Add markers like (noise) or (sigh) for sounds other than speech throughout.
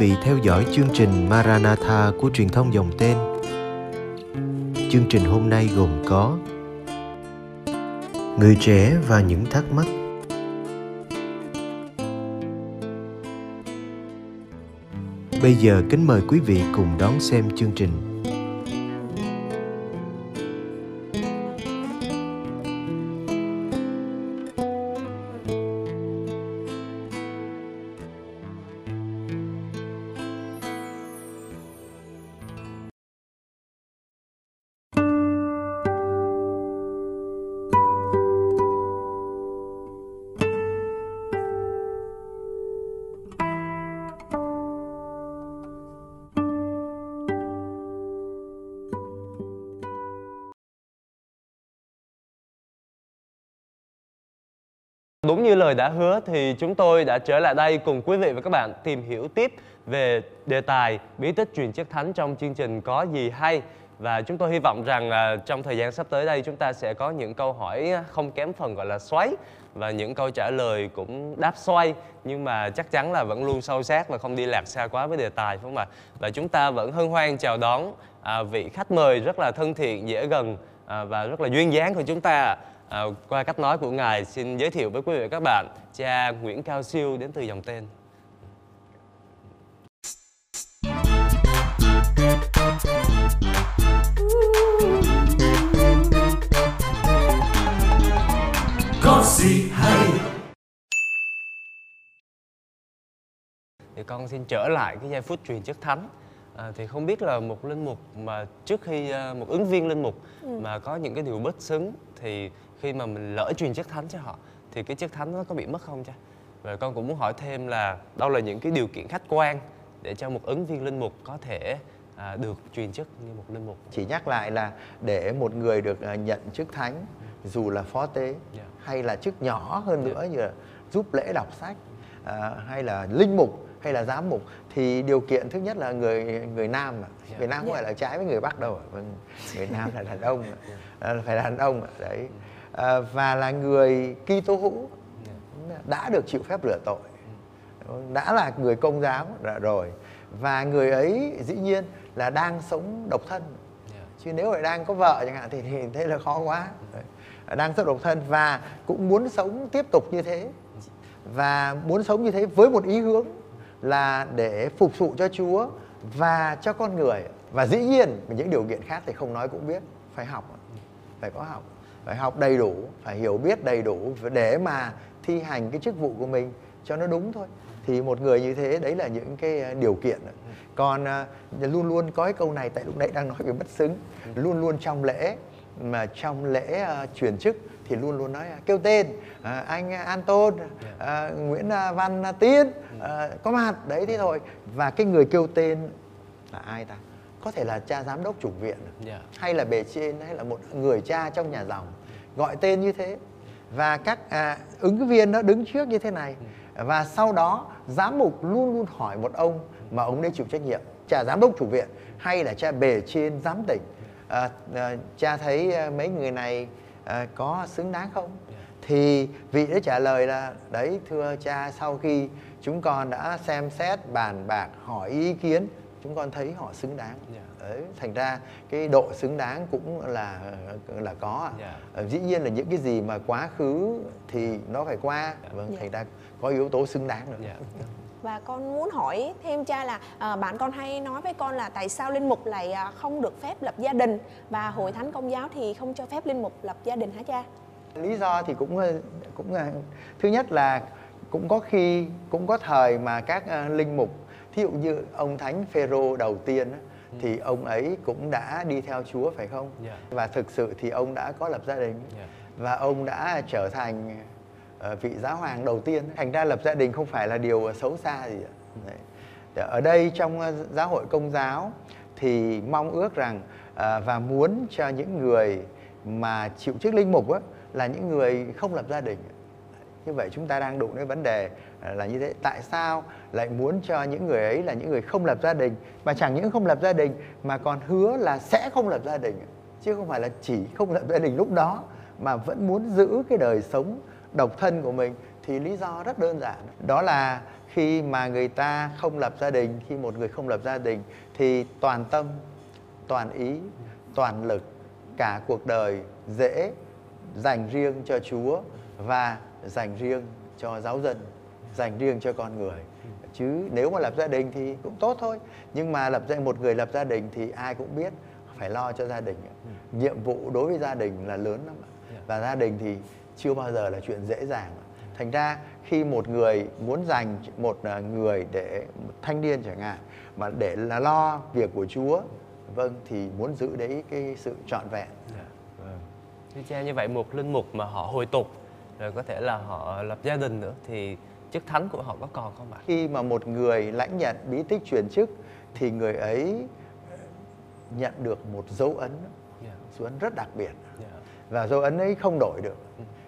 quý vị theo dõi chương trình Maranatha của truyền thông dòng tên. Chương trình hôm nay gồm có Người trẻ và những thắc mắc Bây giờ kính mời quý vị cùng đón xem chương trình. Như lời đã hứa thì chúng tôi đã trở lại đây cùng quý vị và các bạn tìm hiểu tiếp về đề tài bí tích truyền chất thánh trong chương trình có gì hay và chúng tôi hy vọng rằng à, trong thời gian sắp tới đây chúng ta sẽ có những câu hỏi không kém phần gọi là xoáy và những câu trả lời cũng đáp xoay nhưng mà chắc chắn là vẫn luôn sâu sát và không đi lạc xa quá với đề tài phải không ạ? Và chúng ta vẫn hân hoan chào đón à, vị khách mời rất là thân thiện, dễ gần à, và rất là duyên dáng của chúng ta À, qua cách nói của ngài xin giới thiệu với quý vị và các bạn cha Nguyễn Cao Siêu đến từ dòng tên. Có gì hay Thì con xin trở lại cái giây phút truyền chức thánh à, thì không biết là một linh mục mà trước khi à, một ứng viên linh mục ừ. mà có những cái điều bất xứng thì khi mà mình lỡ truyền chất thánh cho họ thì cái chất thánh nó có bị mất không cha và con cũng muốn hỏi thêm là đâu là những cái điều kiện khách quan để cho một ứng viên linh mục có thể à, được truyền chức như một linh mục chỉ nhắc lại là để một người được à, nhận chức thánh dù là phó tế yeah. Dạ. hay là chức nhỏ hơn yeah. Dạ. nữa như là giúp lễ đọc sách à, hay là linh mục hay là giám mục thì điều kiện thứ nhất là người người nam. Yeah. người nam không yeah. phải là trái với người bắc đâu vâng, người nam là đàn ông yeah. phải là đàn ông đấy à, và là người Kitô hữu đã được chịu phép rửa tội. Đã là người công giáo rồi. Và người ấy dĩ nhiên là đang sống độc thân. Chứ nếu lại đang có vợ chẳng hạn thì, thì thế là khó quá. Đang sống độc thân và cũng muốn sống tiếp tục như thế. Và muốn sống như thế với một ý hướng là để phục vụ cho Chúa và cho con người. Và dĩ nhiên những điều kiện khác thì không nói cũng biết. Phải học. Phải có học phải học đầy đủ phải hiểu biết đầy đủ để mà thi hành cái chức vụ của mình cho nó đúng thôi. Thì một người như thế đấy là những cái à, điều kiện. Còn à, luôn luôn có cái câu này tại lúc nãy đang nói về bất xứng. Luôn luôn trong lễ mà trong lễ uh, truyền chức thì luôn luôn nói kêu tên à, anh An Tôn à, Nguyễn Văn Tiến à, có mặt. Đấy thế thôi. Và cái người kêu tên là ai ta có thể là cha giám đốc chủ viện yeah. Dạ. hay là bề trên hay là một người cha trong nhà dòng gọi tên như thế và các à, ứng viên nó đứng trước như thế này ừ. và sau đó giám mục luôn luôn hỏi một ông mà ông đấy chịu trách nhiệm cha giám đốc chủ viện hay là cha bề trên giám tỉnh à, à, cha thấy à, mấy người này à, có xứng đáng không dạ. thì vị đã trả lời là đấy thưa cha sau khi chúng con đã xem xét bàn bạc hỏi ý kiến chúng con thấy họ xứng đáng yeah. Dạ. đấy thành ra cái độ xứng đáng cũng là là có yeah. Dạ. Ờ, dĩ nhiên là những cái gì mà quá khứ thì nó phải qua yeah. Dạ. vâng yeah. thành ra có yếu tố xứng đáng nữa yeah. và con muốn hỏi thêm cha là à, bạn con hay nói với con là tại sao linh mục lại à, không được phép lập gia đình và hội thánh công giáo thì không cho phép linh mục lập gia đình hả cha lý do thì cũng cũng thứ nhất là cũng có khi cũng có thời mà các linh mục thí dụ như ông thánh phêrô đầu tiên ừ. thì ông ấy cũng đã đi theo Chúa phải không? Yeah. Dạ. Và thực sự thì ông đã có lập gia đình yeah. Dạ. và ông đã trở thành uh, vị giáo hoàng đầu tiên. Thành ra lập gia đình không phải là điều xấu xa gì. Đấy. Ở đây trong uh, giáo hội công giáo thì mong ước rằng uh, và muốn cho những người mà chịu chức linh mục á, là những người không lập gia đình như vậy chúng ta đang đụng đến vấn đề à, là như thế. Tại sao lại muốn cho những người ấy là những người không lập gia đình? Mà chẳng những không lập gia đình, mà còn hứa là sẽ không lập gia đình. Chứ không phải là chỉ không lập gia đình lúc đó, mà vẫn muốn giữ cái đời sống độc thân của mình. Thì lý do rất đơn giản. Đó là khi mà người ta không lập gia đình, khi một người không lập gia đình, thì toàn tâm, toàn ý, toàn lực, cả cuộc đời dễ dành riêng cho chúa và dành riêng cho giáo dân, dành riêng cho con người. Chứ nếu mà lập gia đình thì cũng tốt thôi. Nhưng mà lập gia, một người lập gia đình thì ai cũng biết phải lo cho gia đình. Nhiệm vụ đối với gia đình là lớn lắm và gia đình thì chưa bao giờ là chuyện dễ dàng thành ra khi một người muốn dành một à, người để một thanh niên chẳng hạn, mà để là lo việc của Chúa vâng thì muốn giữ đấy cái sự trọn vẹn. Thưa cha như vậy một linh mục mà họ hồi tục rồi có thể là họ lập gia đình nữa thì chức thánh của họ có còn không ạ? khi mà một người lãnh nhận bí tích truyền chức thì người ấy nhận được một dấu ấn Dạ. dấu ấn rất đặc biệt Dạ. và dấu ấn ấy không đổi được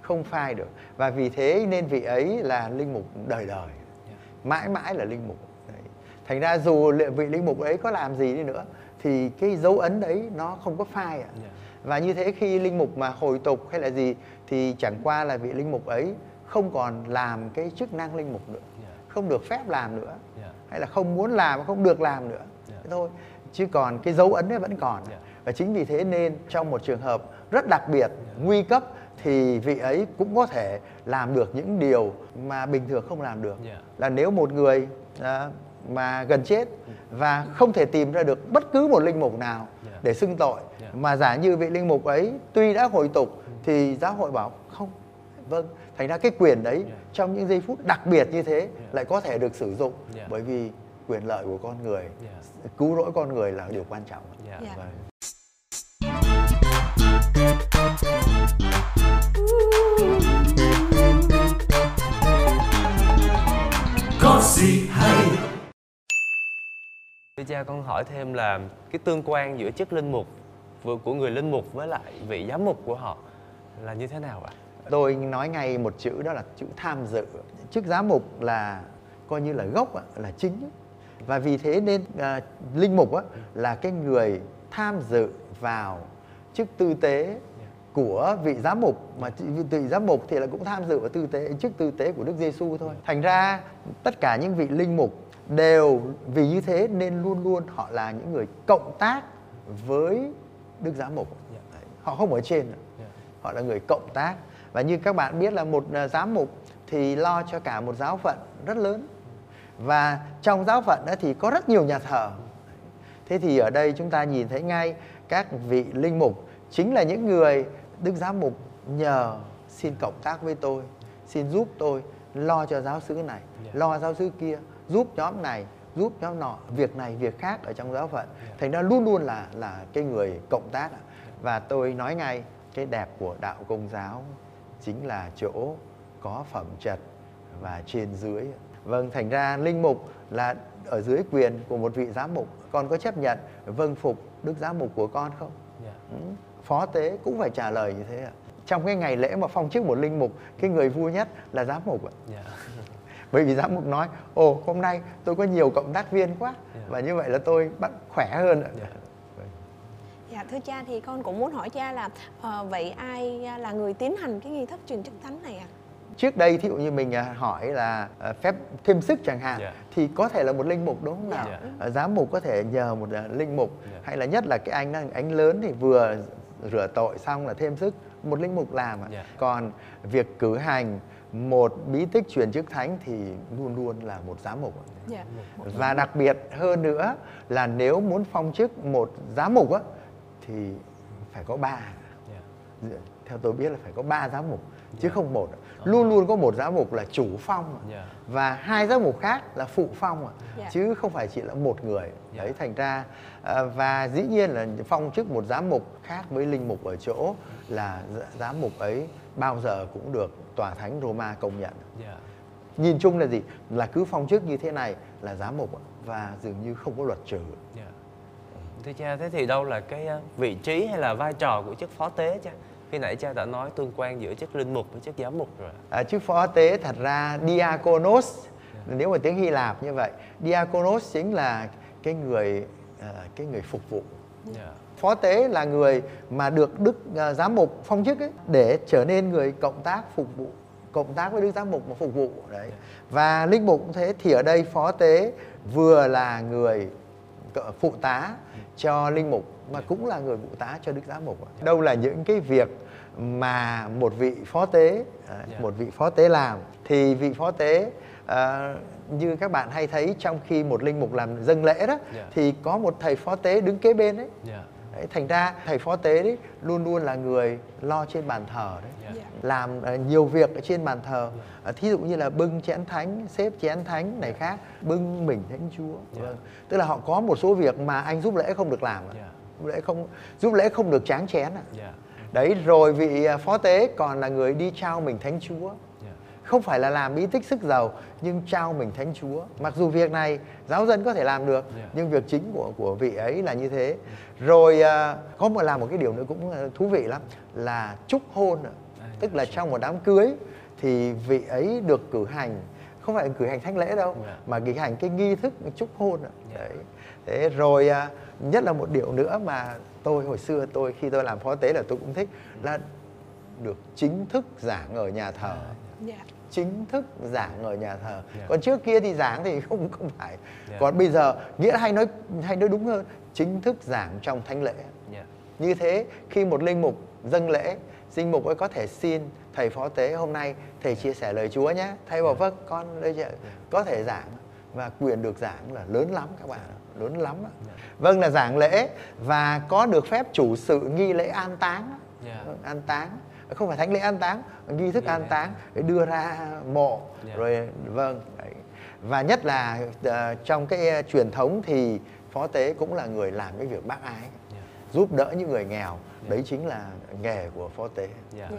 không phai được và vì thế nên vị ấy là linh mục đời đời Dạ. mãi mãi là linh mục đấy. thành ra dù vị linh mục ấy có làm gì đi nữa thì cái dấu ấn đấy nó không có phai ạ Dạ. Và như thế khi linh mục mà hồi tục hay là gì thì chẳng qua là vị linh mục ấy không còn làm cái chức năng linh mục nữa. Dạ. không được phép làm nữa. Dạ. hay là không muốn làm không được làm nữa. Dạ. thế thôi. Chứ còn cái dấu ấn ấy vẫn còn. Và chính vì thế nên trong một trường hợp rất đặc biệt nguy cấp thì vị ấy cũng có thể làm được những điều mà bình thường không làm được. Là nếu một người à, mà gần chết và không thể tìm ra được bất cứ một linh mục nào. Để xưng tội Dạ. mà giả như vị linh mục ấy tuy đã hồi tục thì giáo hội bảo không vâng thành ra cái quyền đấy Dạ. trong những giây phút đặc biệt như thế lại có thể được sử dụng Dạ. bởi vì quyền lợi của con người Dạ. cứu rỗi con người là điều quan trọng cha con hỏi thêm là cái tương quan giữa chức linh mục vừa- của người linh mục với lại vị giám mục của họ là như thế nào ạ? tôi nói ngay một chữ đó là chữ tham dự chức giám mục là coi như là gốc là chính và vì thế nên à, linh mục á, là cái người tham dự vào chức tư tế của vị giám mục mà vị giám mục thì là cũng tham dự vào tư tế chức tư tế của Đức Giêsu thôi. Thành ra tất cả những vị linh mục đều vì như thế nên luôn luôn họ là những người cộng tác với Đức giám mục. Đấy, Họ không ở trên Dạ. họ là người cộng tác và như các bạn biết là một à, giám mục thì lo cho cả một giáo phận rất lớn và trong giáo phận đó thì có rất nhiều nhà thờ thế thì ở đây chúng ta nhìn thấy ngay các vị linh mục chính là những người đức giám mục nhờ xin cộng tác với tôi xin giúp tôi lo cho giáo xứ này Dạ. lo giáo xứ kia giúp nhóm này giúp nhóm nọ việc này việc khác ở trong giáo phận thành ra luôn luôn là là cái người cộng tác và tôi nói ngay cái đẹp của đạo công giáo chính là chỗ có phẩm trật và trên dưới vâng thành ra linh mục là ở dưới quyền của một vị giám mục con có chấp nhận vâng phục đức giám mục của con không Dạ. Ừ. phó tế cũng phải trả lời như thế ạ trong cái ngày lễ mà phong chức một linh mục cái người vui nhất là giám mục ạ Dạ. (laughs) bởi vì giám mục nói ồ hôm nay tôi có nhiều cộng tác viên quá Dạ. và như vậy là tôi bắt khỏe hơn ạ Dạ. Dạ thưa cha thì con cũng muốn hỏi cha là ờ, vậy ai à, là người tiến hành cái nghi thức truyền chức thánh này ạ? trước đây thí dụ như mình à, hỏi là à, phép thêm sức chẳng hạn Dạ. thì có thể là một linh mục đúng không nào Dạ. À, giám mục có thể nhờ một à, linh mục Dạ. hay là nhất là cái anh đó, anh lớn thì vừa rửa tội xong là thêm sức một linh mục làm ạ Dạ. còn việc cử hành một bí tích truyền chức thánh thì luôn luôn là một giám mục ạ. Dạ. và đặc biệt hơn nữa là nếu muốn phong chức một giám mục á thì phải có ba Dạ. theo tôi biết là phải có ba giám mục chứ không một luôn luôn có một giám mục là chủ phong. Dạ. và hai giám mục khác là phụ phong ạ. Dạ. chứ không phải chỉ là một người Dạ. đấy thành ra à, và dĩ nhiên là phong chức một giám mục khác với linh mục ở chỗ là gi- giám mục ấy bao giờ cũng được tòa thánh Roma công nhận Dạ. nhìn chung là gì là cứ phong chức như thế này là giám mục và dường như không có luật trừ Dạ. Thưa cha, thế thì đâu là cái ờ, vị trí hay là vai trò của chức phó tế cha? Khi nãy cha đã nói tương quan giữa chức linh mục với chức giám mục rồi. À, chức phó tế thật ra diakonos nếu mà tiếng Hy Lạp như vậy diakonos chính là cái người à, cái người phục vụ. Dạ. phó tế là người mà được đức à, giám mục phong chức ấy, để trở nên người cộng tác phục vụ cộng tác với đức giám mục mà phục vụ đấy. Và linh mục cũng thế thì ở đây phó tế vừa là người phụ tá cho linh mục mà cũng là người phụ tá cho đức giám mục ạ. đâu là những cái việc mà một vị phó tế à, Dạ. một vị phó tế làm thì vị phó tế à, như các bạn hay thấy trong khi một linh mục làm dâng lễ đó Dạ. thì có một thầy phó tế đứng kế bên đấy Dạ. Đấy, thành ra thầy phó tế đấy luôn luôn là người lo trên bàn thờ đấy. Dạ. làm ờ, nhiều việc ở trên bàn thờ Ờ, thí dụ như là bưng chén thánh xếp chén thánh này khác bưng mình thánh chúa vâng. tức là họ có một số việc mà anh giúp lễ không được làm ạ. Dạ. lễ không giúp lễ không được tráng chén ạ. Dạ. đấy rồi vị ờ, phó tế còn là người đi trao mình thánh chúa Dạ. không phải là làm bí tích sức giàu nhưng trao mình thánh chúa mặc dù việc này giáo dân có thể làm được Yeah. nhưng việc chính của của vị ấy là như thế rồi à, có một làm một cái điều nữa cũng à, thú vị lắm là chúc hôn. À, tức là trong một đám cưới thì vị ấy được cử hành không phải cử hành thánh lễ đâu Yeah. mà cử hành cái nghi thức chúc hôn ạ. Yeah. đấy thế rồi à, nhất là một điều nữa mà tôi hồi xưa tôi khi tôi làm phó tế là tôi cũng thích là được chính thức giảng ở nhà thờ Dạ. chính thức giảng ở nhà thờ Yeah. còn trước kia thì giảng thì không không phải Yeah. còn bây giờ nghĩa hay nói hay nói đúng hơn chính thức giảng trong thánh lễ Dạ. như thế khi một linh mục dâng lễ linh mục ấy có thể xin thầy phó tế hôm nay thầy chia sẻ lời Chúa nhé thầy bảo vâng con đây chị- có thể giảng và quyền được giảng là lớn lắm các bạn ạ, lớn lắm ạ. vâng là giảng lễ và có được phép chủ sự nghi lễ an táng Dạ. Vâng, an táng không phải thánh lễ an táng nghi thức an táng để đưa ra mộ Dạ. rồi vâng đấy. và nhất là ờ, trong cái ờ, truyền thống thì phó tế cũng là người làm cái việc bác ái Dạ. giúp đỡ những người nghèo đấy chính là nghề của phó tế Dạ. Dạ.